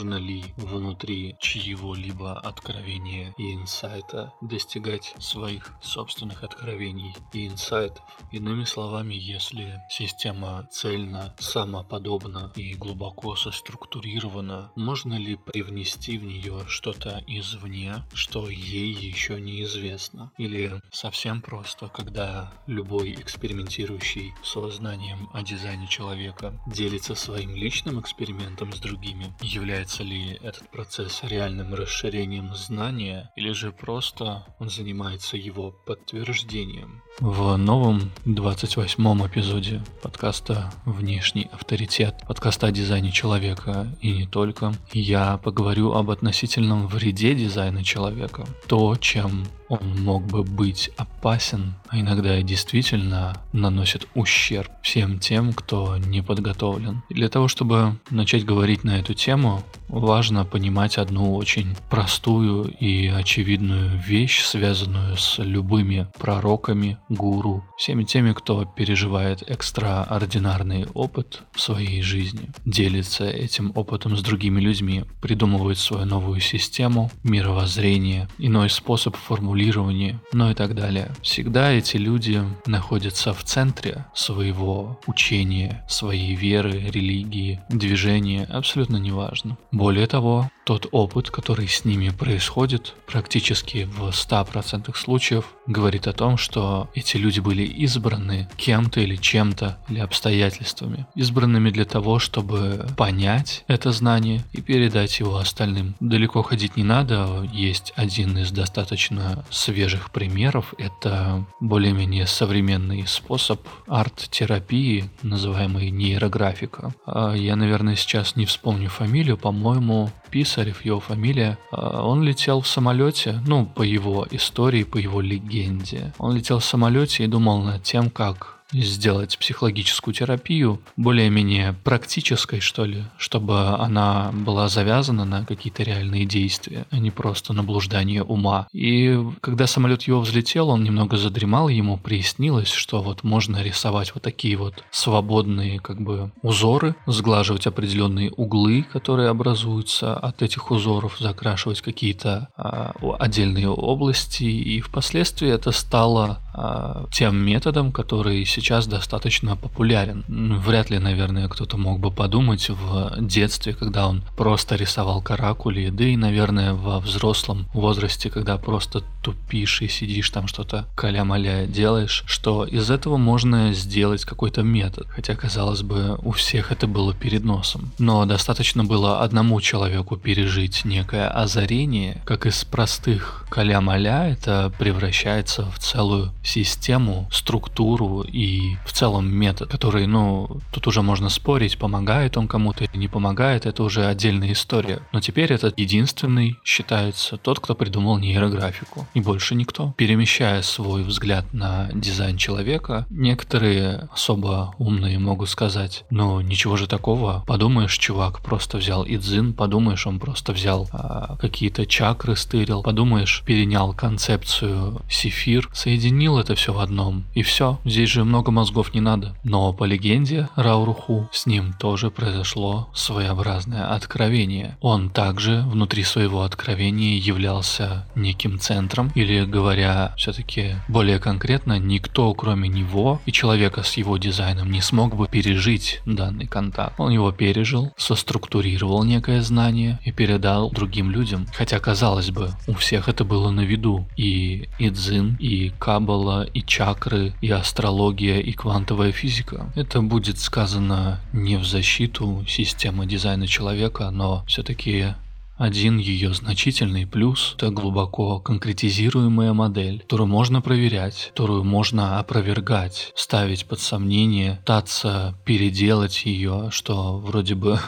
Можно ли внутри чьего-либо откровения и инсайта достигать своих собственных откровений и инсайтов? Иными словами, если система цельна, самоподобна и глубоко соструктурирована, можно ли привнести в нее что-то извне, что ей еще неизвестно? Или совсем просто, когда любой экспериментирующий сознанием о дизайне человека делится своим личным экспериментом с другими, является ли этот процесс реальным расширением знания или же просто он занимается его подтверждением? В новом 28-м эпизоде подкаста «Внешний авторитет», подкаста о дизайне человека и не только, я поговорю об относительном вреде дизайна человека. То, чем он мог бы быть опасен, а иногда и действительно наносит ущерб всем тем, кто не подготовлен. И для того, чтобы начать говорить на эту тему, важно понимать одну очень простую и очевидную вещь, связанную с любыми пророками, гуру, всеми теми, кто переживает экстраординарный опыт в своей жизни, делится этим опытом с другими людьми, придумывает свою новую систему, мировоззрение, иной способ формулирования ну и так далее. Всегда эти люди находятся в центре своего учения, своей веры, религии, движения, абсолютно неважно. Более того, тот опыт, который с ними происходит, практически в 100% случаев, говорит о том, что эти люди были избраны кем-то или чем-то, или обстоятельствами. Избранными для того, чтобы понять это знание и передать его остальным. Далеко ходить не надо, есть один из достаточно свежих примеров. Это более-менее современный способ арт-терапии, называемый нейрографика. А я, наверное, сейчас не вспомню фамилию, по-моему, Писарев, его фамилия, а, он летел в самолете, ну, по его истории, по его легенде. Он летел в самолете и думал над тем, как сделать психологическую терапию более-менее практической, что ли, чтобы она была завязана на какие-то реальные действия, а не просто на блуждание ума. И когда самолет его взлетел, он немного задремал, ему приснилось, что вот можно рисовать вот такие вот свободные как бы узоры, сглаживать определенные углы, которые образуются от этих узоров, закрашивать какие-то а, отдельные области, и впоследствии это стало а, тем методом, который сейчас достаточно популярен. Вряд ли, наверное, кто-то мог бы подумать в детстве, когда он просто рисовал каракули, да и, наверное, во взрослом возрасте, когда просто тупишь и сидишь там что-то каля-маля делаешь, что из этого можно сделать какой-то метод. Хотя, казалось бы, у всех это было перед носом. Но достаточно было одному человеку пережить некое озарение, как из простых каля-маля это превращается в целую систему, структуру и в целом метод, который, ну, тут уже можно спорить, помогает он кому-то или не помогает, это уже отдельная история. Но теперь этот единственный считается тот, кто придумал нейрографику. И больше никто. Перемещая свой взгляд на дизайн человека, некоторые особо умные могут сказать, ну, ничего же такого, подумаешь, чувак просто взял идзин, подумаешь, он просто взял а, какие-то чакры стырил, подумаешь, перенял концепцию сефир, соединил это все в одном. И все, здесь же много мозгов не надо. Но по легенде Рауруху с ним тоже произошло своеобразное откровение. Он также внутри своего откровения являлся неким центром, или говоря все-таки более конкретно, никто кроме него и человека с его дизайном не смог бы пережить данный контакт. Он его пережил, соструктурировал некое знание и передал другим людям. Хотя, казалось бы, у всех это было на виду. И Идзин, и Каббала, и чакры, и астрология, и квантовая физика. Это будет сказано не в защиту системы дизайна человека, но все-таки один ее значительный плюс – это глубоко конкретизируемая модель, которую можно проверять, которую можно опровергать, ставить под сомнение, пытаться переделать ее, что вроде бы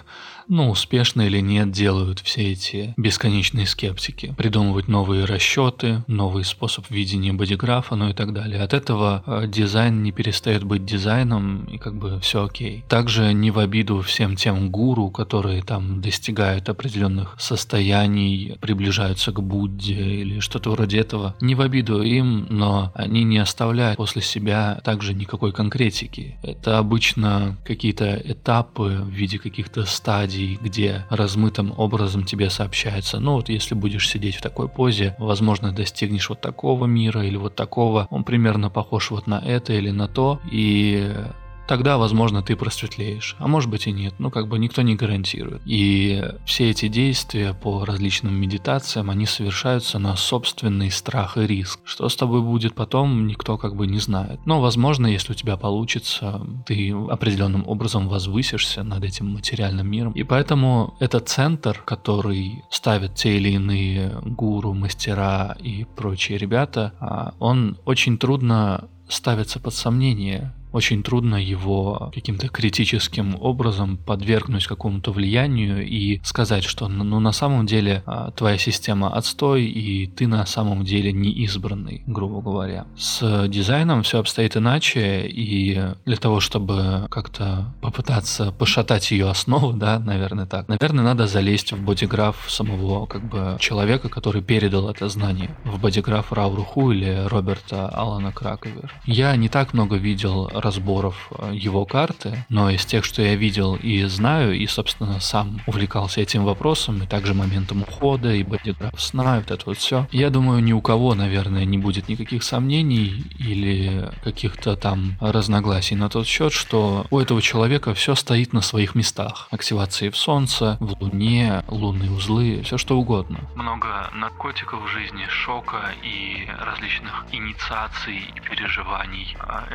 ну, успешно или нет, делают все эти бесконечные скептики. Придумывать новые расчеты, новый способ видения бодиграфа, ну и так далее. От этого э, дизайн не перестает быть дизайном, и как бы все окей. Также не в обиду всем тем гуру, которые там достигают определенных состояний, приближаются к Будде или что-то вроде этого. Не в обиду им, но они не оставляют после себя также никакой конкретики. Это обычно какие-то этапы в виде каких-то стадий, стадий, где размытым образом тебе сообщается, ну вот если будешь сидеть в такой позе, возможно, достигнешь вот такого мира или вот такого, он примерно похож вот на это или на то, и тогда, возможно, ты просветлеешь. А может быть и нет. Ну, как бы никто не гарантирует. И все эти действия по различным медитациям, они совершаются на собственный страх и риск. Что с тобой будет потом, никто как бы не знает. Но, возможно, если у тебя получится, ты определенным образом возвысишься над этим материальным миром. И поэтому этот центр, который ставят те или иные гуру, мастера и прочие ребята, а, он очень трудно ставится под сомнение очень трудно его каким-то критическим образом подвергнуть какому-то влиянию и сказать, что ну, ну на самом деле а, твоя система отстой и ты на самом деле не избранный, грубо говоря. С дизайном все обстоит иначе и для того, чтобы как-то попытаться пошатать ее основу, да, наверное так, наверное, надо залезть в бодиграф самого как бы человека, который передал это знание, в бодиграф Рауруху или Роберта Алана Краковер. Я не так много видел разборов э, его карты, но из тех, что я видел и знаю, и, собственно, сам увлекался этим вопросом, и также моментом ухода, и бодиграф сна, и вот это вот все, я думаю, ни у кого, наверное, не будет никаких сомнений или каких-то там разногласий на тот счет, что у этого человека все стоит на своих местах. Активации в Солнце, в Луне, лунные узлы, все что угодно. Много наркотиков в жизни, шока и различных инициаций и переживаний, а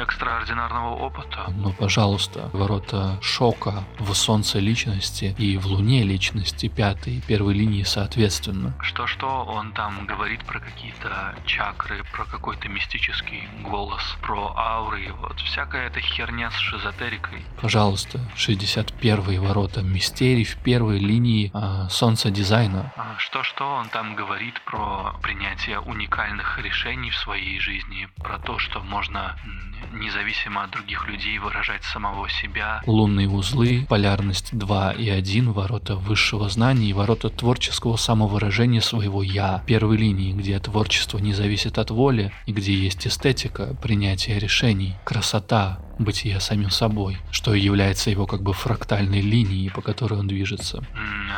жизненного опыта. Но, пожалуйста, ворота шока в солнце личности и в луне личности пятой первой линии соответственно. Что-что он там говорит про какие-то чакры, про какой-то мистический голос, про ауры, вот всякая эта херня с шизотерикой. Пожалуйста, 61 ворота мистерий в первой линии а, солнца дизайна. А что-что он там говорит про принятие уникальных решений в своей жизни, про то, что можно независимо других людей выражать самого себя. Лунные узлы, полярность 2 и 1, ворота высшего знания и ворота творческого самовыражения своего «я» первой линии, где творчество не зависит от воли и где есть эстетика, принятие решений, красота, бытия самим собой, что является его как бы фрактальной линией, по которой он движется.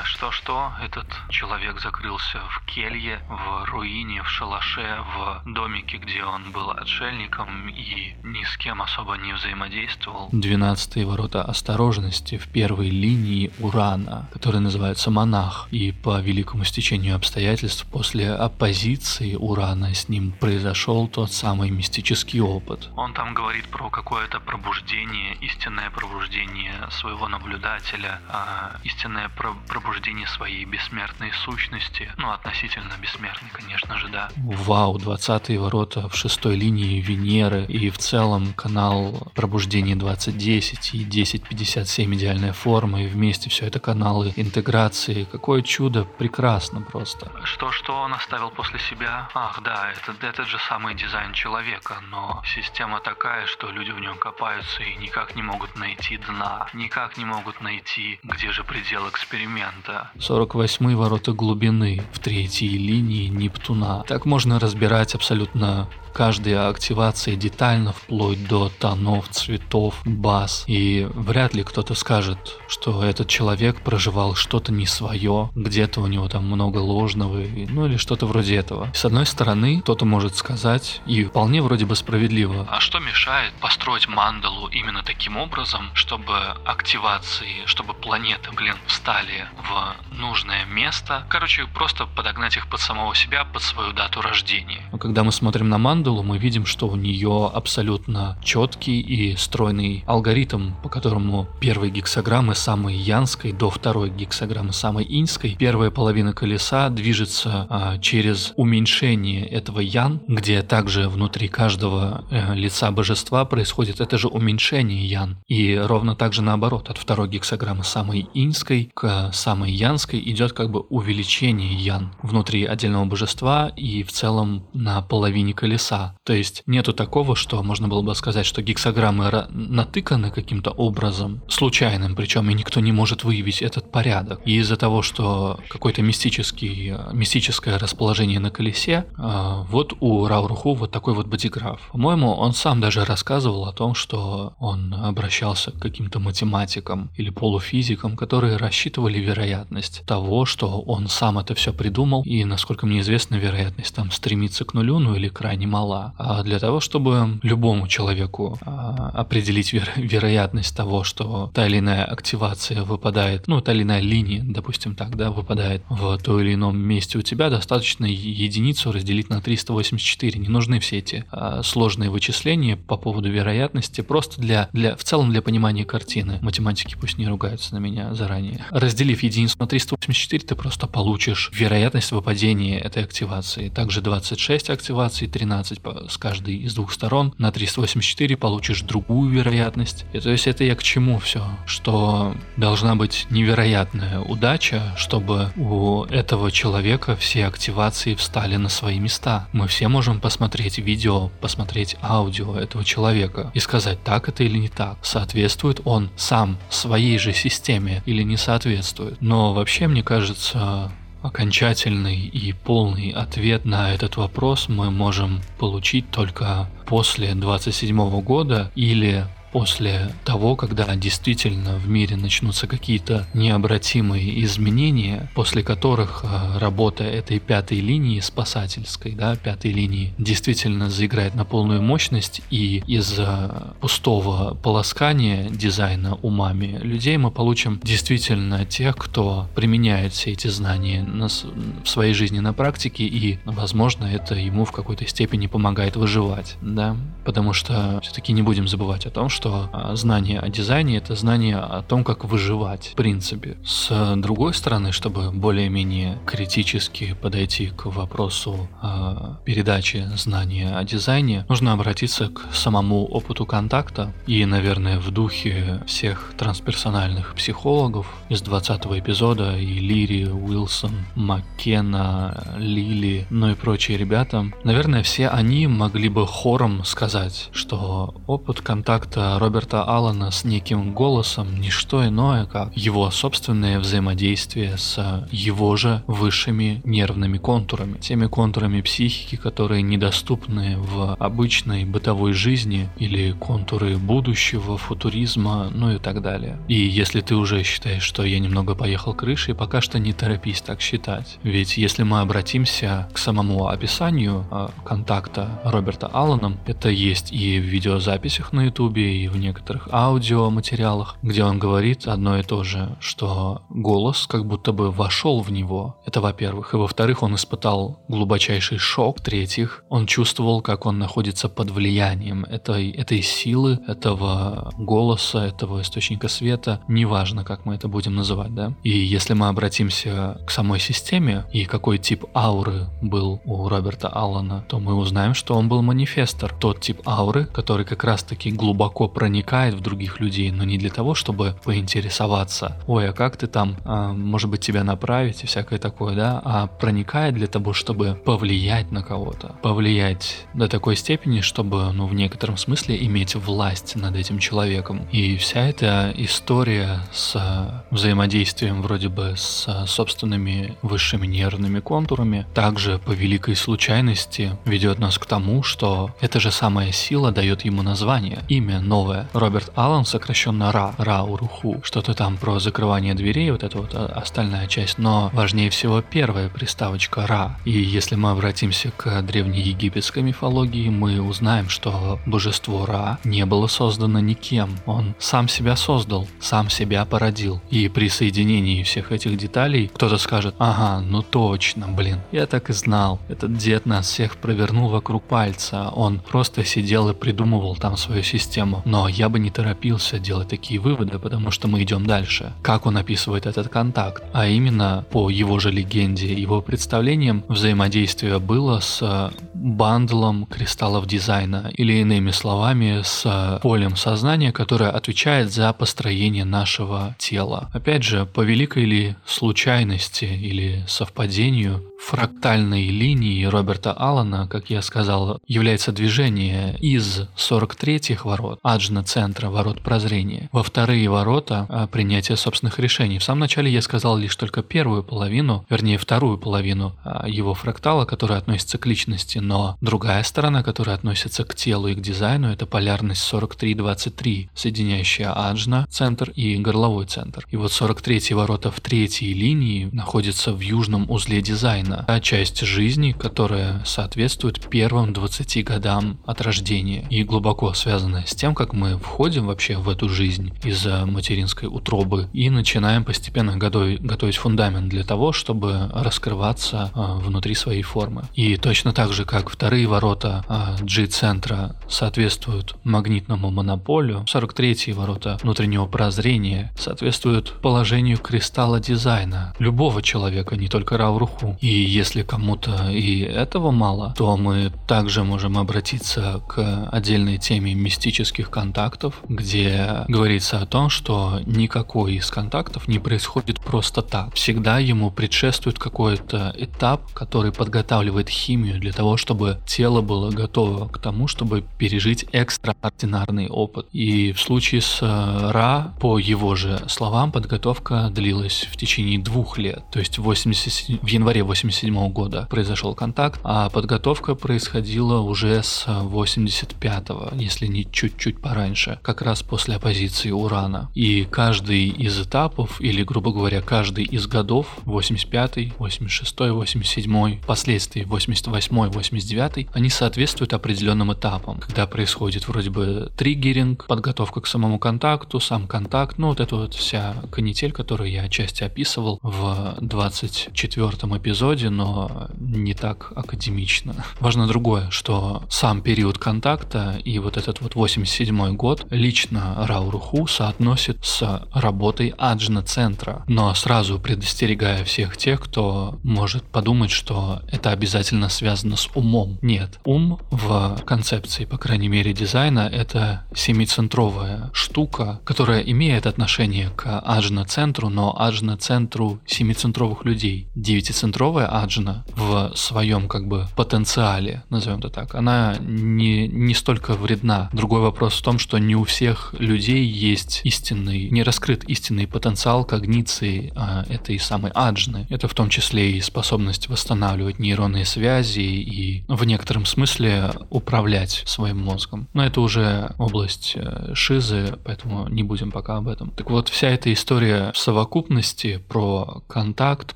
Что-что, этот человек закрылся в келье, в руине, в шалаше, в домике, где он был отшельником и ни с кем особо не взаимодействовал. Двенадцатые ворота осторожности в первой линии Урана, который называется монах, и по великому стечению обстоятельств после оппозиции Урана с ним произошел тот самый мистический опыт. Он там говорит про какое-то пробуждение, истинное пробуждение своего наблюдателя, а истинное про пробуждение своей бессмертной сущности, ну, относительно бессмертной, конечно же, да. Вау, 20 ворота в шестой линии Венеры и в целом канал пробуждения 2010 и 1057 идеальная форма, и вместе все это каналы интеграции. Какое чудо, прекрасно просто. Что-что он оставил после себя? Ах, да, это этот же самый дизайн человека, но система такая, что люди в нем копают копаются и никак не могут найти дна, никак не могут найти, где же предел эксперимента. 48 ворота глубины в третьей линии Нептуна. Так можно разбирать абсолютно каждой активации детально, вплоть до тонов, цветов, баз. И вряд ли кто-то скажет, что этот человек проживал что-то не свое, где-то у него там много ложного, ну или что-то вроде этого. С одной стороны, кто-то может сказать, и вполне вроде бы справедливо, а что мешает построить мандалу именно таким образом, чтобы активации, чтобы планеты, блин, встали в нужное место. Короче, просто подогнать их под самого себя, под свою дату рождения. Когда мы смотрим на мандалу, мы видим, что у нее абсолютно четкий и стройный алгоритм, по которому первой гексограммы самой янской до второй гексограммы самой инской первая половина колеса движется а, через уменьшение этого ян, где также внутри каждого э, лица божества происходит это же уменьшение ян. И ровно так же наоборот, от второй гексограммы самой инской к самой янской идет как бы увеличение ян внутри отдельного божества и в целом на половине колеса. То есть нету такого, что можно было бы сказать, что гексограммы натыканы каким-то образом, случайным, причем и никто не может выявить этот порядок. И из-за того, что какое-то мистический, мистическое расположение на колесе, а, вот у Рауруху вот такой вот бодиграф. По-моему, он сам даже рассказывал о том, что что он обращался к каким-то математикам или полуфизикам, которые рассчитывали вероятность того, что он сам это все придумал, и, насколько мне известно, вероятность там стремится к нулю, ну или крайне мала. А для того, чтобы любому человеку а, определить веро- вероятность того, что та или иная активация выпадает, ну, та или иная линия, допустим так, да, выпадает в то или ином месте у тебя, достаточно единицу разделить на 384. Не нужны все эти а, сложные вычисления по поводу вероятности, просто для, для, в целом для понимания картины. Математики пусть не ругаются на меня заранее. Разделив единицу на 384, ты просто получишь вероятность выпадения этой активации. Также 26 активаций, 13 с каждой из двух сторон. На 384 получишь другую вероятность. И то есть это я к чему все? Что должна быть невероятная удача, чтобы у этого человека все активации встали на свои места. Мы все можем посмотреть видео, посмотреть аудио этого человека и сказать, так это или не так. Соответствует он сам своей же системе или не соответствует. Но вообще, мне кажется, окончательный и полный ответ на этот вопрос мы можем получить только после 27 года или после того, когда действительно в мире начнутся какие-то необратимые изменения, после которых э, работа этой пятой линии спасательской, да, пятой линии, действительно заиграет на полную мощность, и из-за пустого полоскания дизайна умами людей мы получим действительно тех, кто применяет все эти знания на, в своей жизни на практике, и, возможно, это ему в какой-то степени помогает выживать, да, потому что все-таки не будем забывать о том, что что а, знание о дизайне это знание о том, как выживать в принципе. С другой стороны, чтобы более-менее критически подойти к вопросу э, передачи знания о дизайне, нужно обратиться к самому опыту контакта и, наверное, в духе всех трансперсональных психологов из 20 эпизода и Лири, Уилсон, Маккена, Лили, ну и прочие ребята, наверное, все они могли бы хором сказать, что опыт контакта Роберта Аллана с неким голосом не что иное, как его собственное взаимодействие с его же высшими нервными контурами, теми контурами психики, которые недоступны в обычной бытовой жизни или контуры будущего, футуризма, ну и так далее. И если ты уже считаешь, что я немного поехал крышей, пока что не торопись так считать. Ведь если мы обратимся к самому описанию э, контакта Роберта Алланом, это есть и в видеозаписях на ютубе, в некоторых аудиоматериалах, где он говорит одно и то же, что голос как будто бы вошел в него. Это во-первых. И во-вторых, он испытал глубочайший шок. В-третьих, он чувствовал, как он находится под влиянием этой, этой силы, этого голоса, этого источника света. Неважно, как мы это будем называть, да? И если мы обратимся к самой системе и какой тип ауры был у Роберта Аллана, то мы узнаем, что он был манифестор. Тот тип ауры, который как раз-таки глубоко проникает в других людей, но не для того, чтобы поинтересоваться, ой, а как ты там, а, может быть, тебя направить? и всякое такое, да, а проникает для того, чтобы повлиять на кого-то, повлиять до такой степени, чтобы, ну, в некотором смысле иметь власть над этим человеком. И вся эта история с взаимодействием вроде бы с собственными высшими нервными контурами, также по великой случайности ведет нас к тому, что эта же самая сила дает ему название, имя, но новое. Роберт Аллен, сокращенно Ра, Ра Уруху. Что-то там про закрывание дверей, вот эта вот а, остальная часть. Но важнее всего первая приставочка Ра. И если мы обратимся к древнеегипетской мифологии, мы узнаем, что божество Ра не было создано никем. Он сам себя создал, сам себя породил. И при соединении всех этих деталей кто-то скажет, ага, ну точно, блин, я так и знал. Этот дед нас всех провернул вокруг пальца. Он просто сидел и придумывал там свою систему. Но я бы не торопился делать такие выводы, потому что мы идем дальше. Как он описывает этот контакт? А именно, по его же легенде, его представлениям, взаимодействие было с э, бандлом кристаллов дизайна, или иными словами, с э, полем сознания, которое отвечает за построение нашего тела. Опять же, по великой ли случайности или совпадению, фрактальной линией Роберта Аллана, как я сказал, является движение из 43-х ворот, аджна центра ворот прозрения, во вторые ворота а, принятия собственных решений. В самом начале я сказал лишь только первую половину, вернее вторую половину а, его фрактала, которая относится к личности, но другая сторона, которая относится к телу и к дизайну, это полярность 43-23, соединяющая аджна центр и горловой центр. И вот 43 ворота в третьей линии находятся в южном узле дизайна, та часть жизни, которая соответствует первым 20 годам от рождения и глубоко связанная с тем, как мы входим вообще в эту жизнь из-за материнской утробы и начинаем постепенно готовить, готовить фундамент для того, чтобы раскрываться э, внутри своей формы. И точно так же, как вторые ворота G-центра соответствуют магнитному монополю, 43 ворота внутреннего прозрения соответствуют положению кристалла дизайна любого человека, не только Рауруху. И если кому-то и этого мало, то мы также можем обратиться к отдельной теме мистических контактов, где говорится о том, что никакой из контактов не происходит просто так. Всегда ему предшествует какой-то этап, который подготавливает химию для того, чтобы тело было готово к тому, чтобы пережить экстраординарный опыт. И в случае с э, Ра, по его же словам, подготовка длилась в течение двух лет. То есть в, 80, в январе 87 года произошел контакт, а подготовка происходила уже с 85-го, если не чуть-чуть пораньше, как раз после оппозиции Урана. И каждый из этапов, или, грубо говоря, каждый из годов, 85-й, 86-й, 87-й, впоследствии 88-й, 89-й, они соответствуют определенным этапам, когда происходит вроде бы триггеринг, подготовка к самому контакту, сам контакт, ну вот эта вот вся канитель, которую я отчасти описывал в 24-м эпизоде, но не так академично. Важно другое, что сам период контакта и вот этот вот 87 год лично Рауруху соотносит с работой Аджна центра, но сразу предостерегая всех тех, кто может подумать, что это обязательно связано с умом. Нет, ум в концепции, по крайней мере, дизайна, это семицентровая штука, которая имеет отношение к Аджна центру, но Аджна центру семицентровых людей. Девятицентровая Аджна в своем как бы потенциале, назовем это так, она не, не столько вредна. Другой вопрос в том, что не у всех людей есть истинный, не раскрыт истинный потенциал когниции а, этой самой аджны. Это в том числе и способность восстанавливать нейронные связи и в некотором смысле управлять своим мозгом. Но это уже область э, шизы, поэтому не будем пока об этом. Так вот, вся эта история в совокупности про контакт,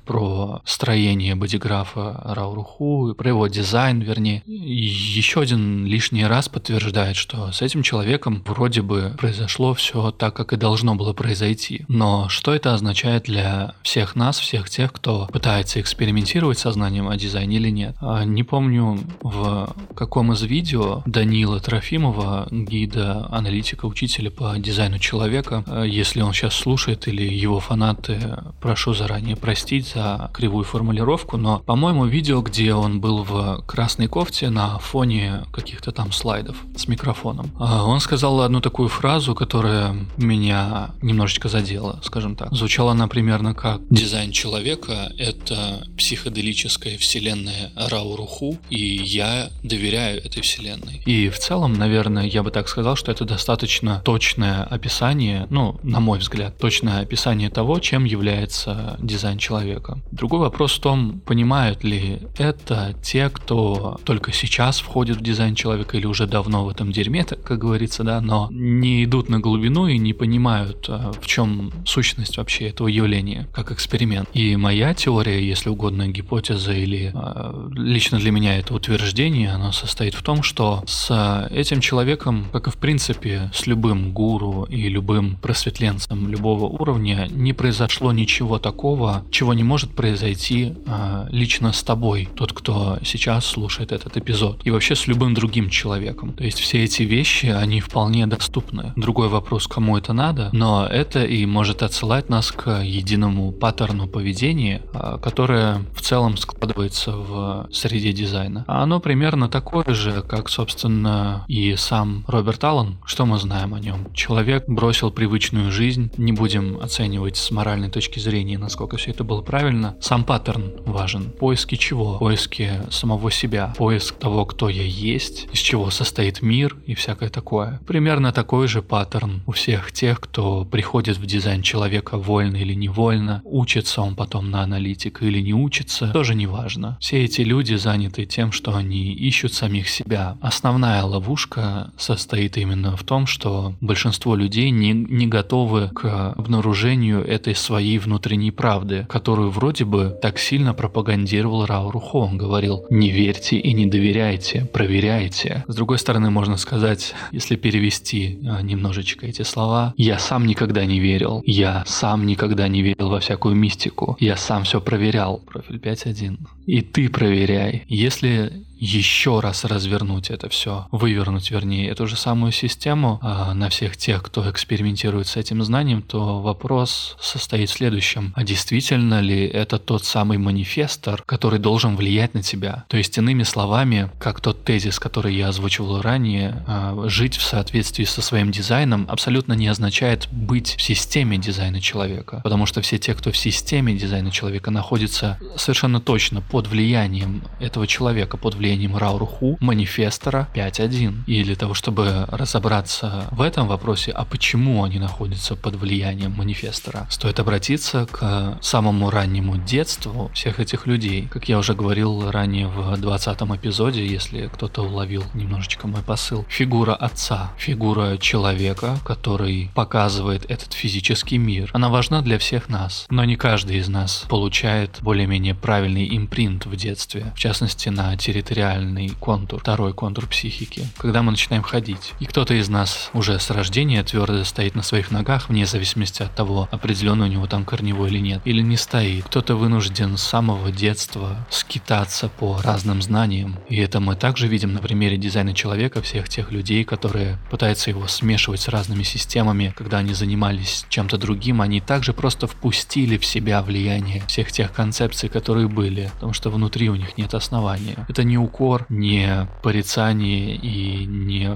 про строение бодиграфа Рауруху, про его дизайн, вернее, еще один лишний раз подтверждает, что с этим человеком вроде бы произошло все так, как и должно было произойти. Но что это означает для всех нас, всех тех, кто пытается экспериментировать сознанием о дизайне или нет? А, не помню, в каком из видео Данила Трофимова, гида, аналитика, учителя по дизайну человека, а, если он сейчас слушает или его фанаты, прошу заранее простить за кривую формулировку, но, по-моему, видео, где он был в красной кофте на фоне каких-то там слайдов с микрофоном, а, он сказал одну такую фразу, которая меня немножечко задела, скажем так. Звучала она примерно как «Дизайн человека — это психоделическая вселенная Рауруху, и я доверяю этой вселенной». И в целом, наверное, я бы так сказал, что это достаточно точное описание, ну, на мой взгляд, точное описание того, чем является дизайн человека. Другой вопрос в том, понимают ли это те, кто только сейчас входит в дизайн человека или уже давно в этом дерьме, как говорится, да, но не идут на глубину и не понимают, а, в чем сущность вообще этого явления, как эксперимент. И моя теория, если угодно, гипотеза или а, лично для меня это утверждение, оно состоит в том, что с этим человеком, как и в принципе с любым гуру и любым просветленцем любого уровня, не произошло ничего такого, чего не может произойти а, лично с тобой, тот, кто сейчас слушает этот эпизод, и вообще с любым другим человеком. То есть все эти вещи, они вполне доступны. Другой вопрос, кому это надо, но это и может отсылать нас к единому паттерну поведения, а, которое в целом складывается в среде дизайна. А оно примерно такое же, как, собственно, и сам Роберт Аллен. Что мы знаем о нем? Человек бросил привычную жизнь, не будем оценивать с моральной точки зрения, насколько все это было правильно. Сам паттерн важен. Поиски чего? Поиски самого себя. Поиск того, кто я есть, из чего состоит мир и всякое такое. Примерно такой же паттерн у всех тех, кто приходит в дизайн человека вольно или невольно, учится он потом на аналитика или не учится, тоже не важно. Все эти люди заняты тем, что они ищут самих себя. Основная ловушка состоит именно в том, что большинство людей не, не готовы к обнаружению этой своей внутренней правды, которую вроде бы так сильно пропагандировал Рао Рухо. Он говорил, не верьте и не доверяйте, проверяйте. С другой стороны, можно сказать, если перевести а, немножечко эти слова, я сам никогда не верил, я сам никогда не верил во всякую мистику, я сам все проверял. Профиль 5.1. И ты проверяй. Если еще раз развернуть это все, вывернуть, вернее, эту же самую систему а, на всех тех, кто экспериментирует с этим знанием, то вопрос состоит в следующем. А действительно ли это тот самый манифестор, который должен влиять на тебя? То есть, иными словами, как тот тезис, который я озвучивал ранее, а, жить в соответствии со своим дизайном абсолютно не означает быть в системе дизайна человека. Потому что все те, кто в системе дизайна человека находятся совершенно точно под влиянием этого человека, под влиянием влиянием Рауруху манифестора 5.1. И для того, чтобы разобраться в этом вопросе, а почему они находятся под влиянием манифестора, стоит обратиться к самому раннему детству всех этих людей. Как я уже говорил ранее в 20 эпизоде, если кто-то уловил немножечко мой посыл. Фигура отца, фигура человека, который показывает этот физический мир. Она важна для всех нас, но не каждый из нас получает более-менее правильный импринт в детстве, в частности на территориальном реальный контур, второй контур психики, когда мы начинаем ходить. И кто-то из нас уже с рождения твердо стоит на своих ногах, вне зависимости от того, определенно у него там корневой или нет, или не стоит. Кто-то вынужден с самого детства скитаться по разным знаниям. И это мы также видим на примере дизайна человека, всех тех людей, которые пытаются его смешивать с разными системами, когда они занимались чем-то другим, они также просто впустили в себя влияние всех тех концепций, которые были, потому что внутри у них нет основания. Это не укор, не порицание и не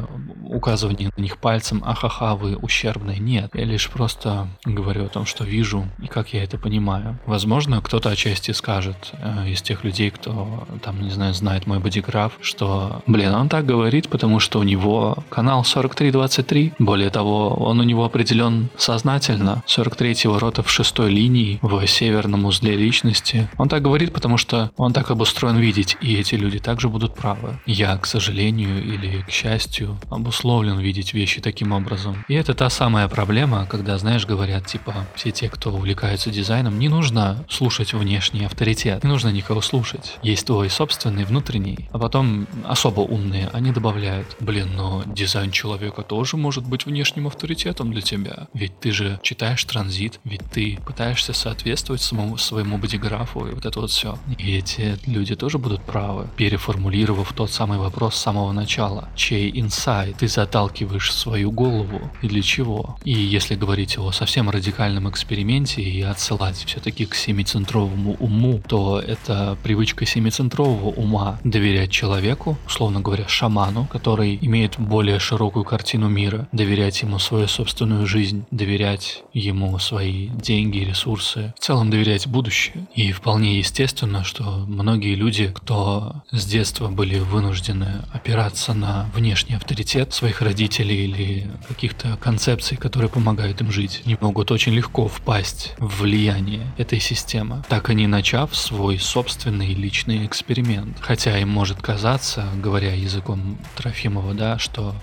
указывание на них пальцем, ахаха, вы ущербные. Нет, я лишь просто говорю о том, что вижу и как я это понимаю. Возможно, кто-то отчасти скажет э, из тех людей, кто там, не знаю, знает мой бодиграф, что, блин, он так говорит, потому что у него канал 4323. Более того, он у него определен сознательно. 43 рота в шестой линии в северном узле личности. Он так говорит, потому что он так обустроен видеть, и эти люди также также будут правы. Я, к сожалению или к счастью, обусловлен видеть вещи таким образом. И это та самая проблема, когда, знаешь, говорят, типа, все те, кто увлекаются дизайном, не нужно слушать внешний авторитет, не нужно никого слушать. Есть твой собственный внутренний, а потом особо умные, они добавляют, блин, но дизайн человека тоже может быть внешним авторитетом для тебя. Ведь ты же читаешь транзит, ведь ты пытаешься соответствовать самому своему бодиграфу и вот это вот все. И эти люди тоже будут правы, переф сформулировав тот самый вопрос с самого начала. Чей инсайт ты заталкиваешь в свою голову и для чего? И если говорить о совсем радикальном эксперименте и отсылать все-таки к семицентровому уму, то это привычка семицентрового ума доверять человеку, условно говоря, шаману, который имеет более широкую картину мира, доверять ему свою собственную жизнь, доверять ему свои деньги, ресурсы, в целом доверять будущее. И вполне естественно, что многие люди, кто с детства были вынуждены опираться на внешний авторитет своих родителей или каких-то концепций, которые помогают им жить, не могут очень легко впасть в влияние этой системы, так и не начав свой собственный личный эксперимент. Хотя им может казаться, говоря языком Трофимова, да, что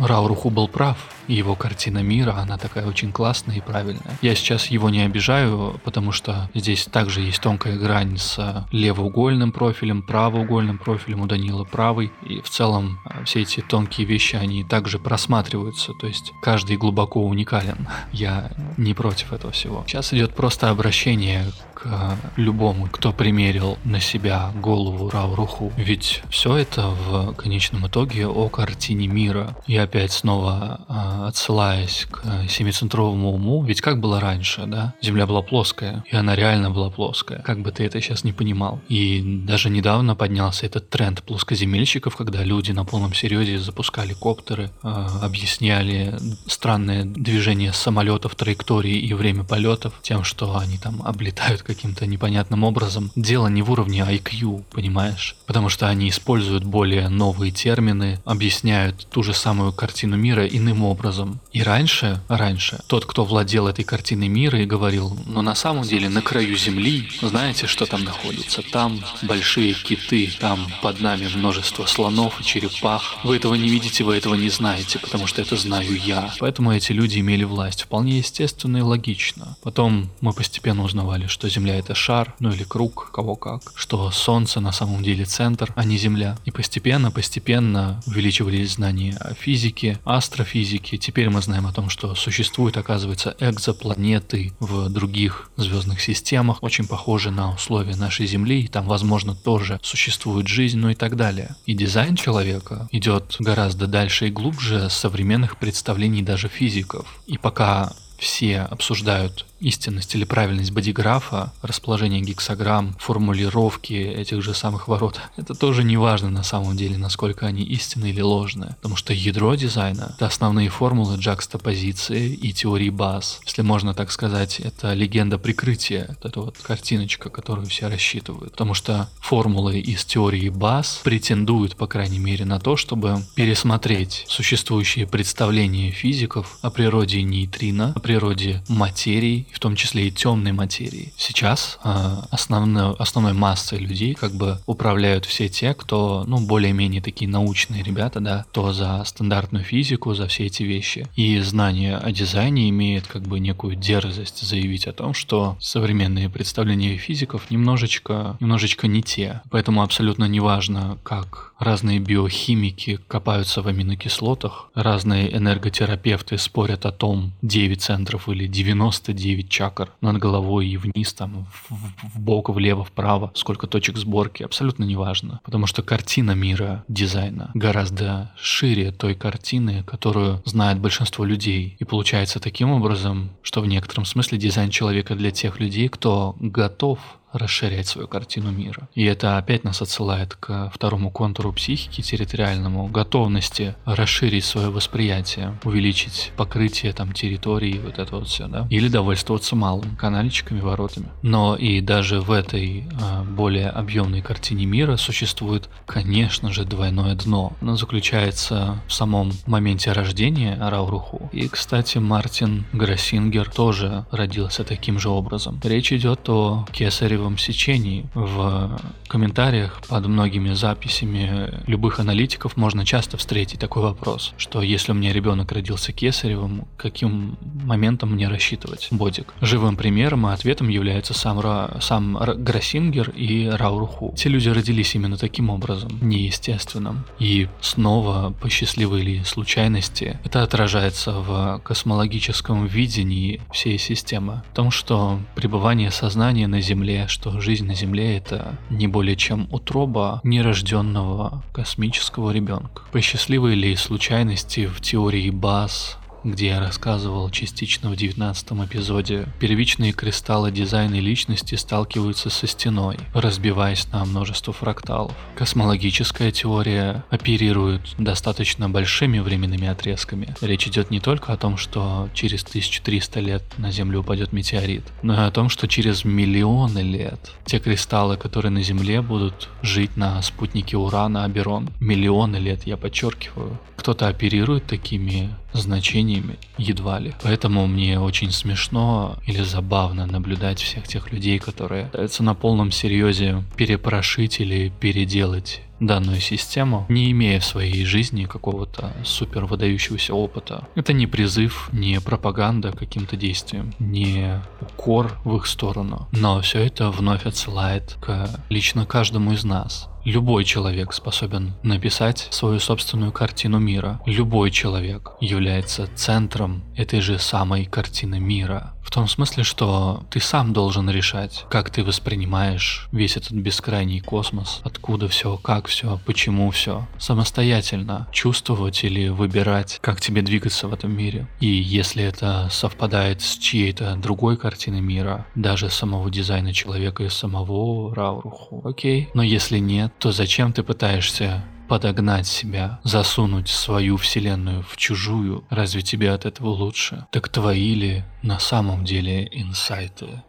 Рауруху был прав, его картина мира, она такая очень классная и правильная. Я сейчас его не обижаю, потому что здесь также есть тонкая грань с левоугольным профилем, правоугольным профилем у Данила правый. И в целом а, все эти тонкие вещи, они также просматриваются. То есть каждый глубоко уникален. Я не против этого всего. Сейчас идет просто обращение к любому, кто примерил на себя голову Рауруху. Ведь все это в конечном итоге о картине мира. И опять снова а, отсылаясь к семицентровому уму, ведь как было раньше, да? Земля была плоская, и она реально была плоская, как бы ты это сейчас не понимал. И даже недавно поднялся этот тренд плоскоземельщиков, когда люди на полном серьезе запускали коптеры, объясняли странное движение самолетов, траектории и время полетов тем, что они там облетают каким-то непонятным образом. Дело не в уровне IQ, понимаешь? Потому что они используют более новые термины, объясняют ту же самую картину мира иным образом. И раньше, раньше, тот, кто владел этой картиной мира и говорил, но на самом деле на краю Земли, знаете, что там находится? Там большие киты, там под нами множество слонов и черепах. Вы этого не видите, вы этого не знаете, потому что это знаю я. Поэтому эти люди имели власть. Вполне естественно и логично. Потом мы постепенно узнавали, что Земля это шар, ну или круг, кого как. Что Солнце на самом деле центр, а не Земля. И постепенно, постепенно увеличивались знания о физике, астрофизике. Теперь мы знаем о том, что существуют, оказывается, экзопланеты в других звездных системах, очень похожи на условия нашей Земли, и там, возможно, тоже существует жизнь, ну и так далее. И дизайн человека идет гораздо дальше и глубже современных представлений даже физиков. И пока все обсуждают истинность или правильность бодиграфа, расположение гексограмм, формулировки этих же самых ворот, это тоже не важно на самом деле, насколько они истинны или ложные. Потому что ядро дизайна — это основные формулы джакстопозиции и теории баз. Если можно так сказать, это легенда прикрытия, вот вот картиночка, которую все рассчитывают. Потому что формулы из теории баз претендуют, по крайней мере, на то, чтобы пересмотреть существующие представления физиков о природе нейтрино, о природе материи, в том числе и темной материи. Сейчас э, основной, основной массой людей как бы управляют все те, кто, ну, более-менее такие научные ребята, да, то за стандартную физику, за все эти вещи. И знание о дизайне имеет как бы некую дерзость заявить о том, что современные представления физиков немножечко, немножечко не те. Поэтому абсолютно неважно, как разные биохимики копаются в аминокислотах, разные энерготерапевты спорят о том, 9 центров или 99 чакр над головой и вниз, там, в, в бок, влево, вправо, сколько точек сборки, абсолютно неважно. Потому что картина мира дизайна гораздо шире той картины, которую знает большинство людей. И получается таким образом, что в некотором смысле дизайн человека для тех людей, кто готов расширять свою картину мира. И это опять нас отсылает к второму контуру психики, территориальному, готовности расширить свое восприятие, увеличить покрытие там территории, вот это вот все, да, или довольствоваться малым, канальчиками, воротами. Но и даже в этой а, более объемной картине мира существует, конечно же, двойное дно. Оно заключается в самом моменте рождения Рауруху. И, кстати, Мартин Гроссингер тоже родился таким же образом. Речь идет о кесаревом кровавом сечении. В комментариях под многими записями любых аналитиков можно часто встретить такой вопрос, что если у меня ребенок родился кесаревым, каким моментом мне рассчитывать бодик? Живым примером и ответом является сам, Ра, сам Гроссингер и Рауруху. Те люди родились именно таким образом, неестественным. И снова, по счастливой или случайности, это отражается в космологическом видении всей системы. В том, что пребывание сознания на Земле, что жизнь на Земле это не более чем утроба нерожденного космического ребенка. По счастливой ли случайности в теории Бас где я рассказывал частично в 19 эпизоде, первичные кристаллы дизайна личности сталкиваются со стеной, разбиваясь на множество фракталов. Космологическая теория оперирует достаточно большими временными отрезками. Речь идет не только о том, что через 1300 лет на Землю упадет метеорит, но и о том, что через миллионы лет те кристаллы, которые на Земле будут жить на спутнике Урана Аберон, миллионы лет, я подчеркиваю, кто-то оперирует такими значениями едва ли. Поэтому мне очень смешно или забавно наблюдать всех тех людей, которые пытаются на полном серьезе перепрошить или переделать данную систему, не имея в своей жизни какого-то супер выдающегося опыта. Это не призыв, не пропаганда каким-то действием, не укор в их сторону, но все это вновь отсылает к лично каждому из нас. Любой человек способен написать свою собственную картину мира. Любой человек является центром этой же самой картины мира. В том смысле, что ты сам должен решать, как ты воспринимаешь весь этот бескрайний космос, откуда все, как все, почему все. Самостоятельно чувствовать или выбирать, как тебе двигаться в этом мире. И если это совпадает с чьей-то другой картиной мира, даже самого дизайна человека и самого Рауруху, окей. Но если нет, то зачем ты пытаешься подогнать себя, засунуть свою вселенную в чужую, разве тебе от этого лучше? Так твои ли на самом деле инсайты?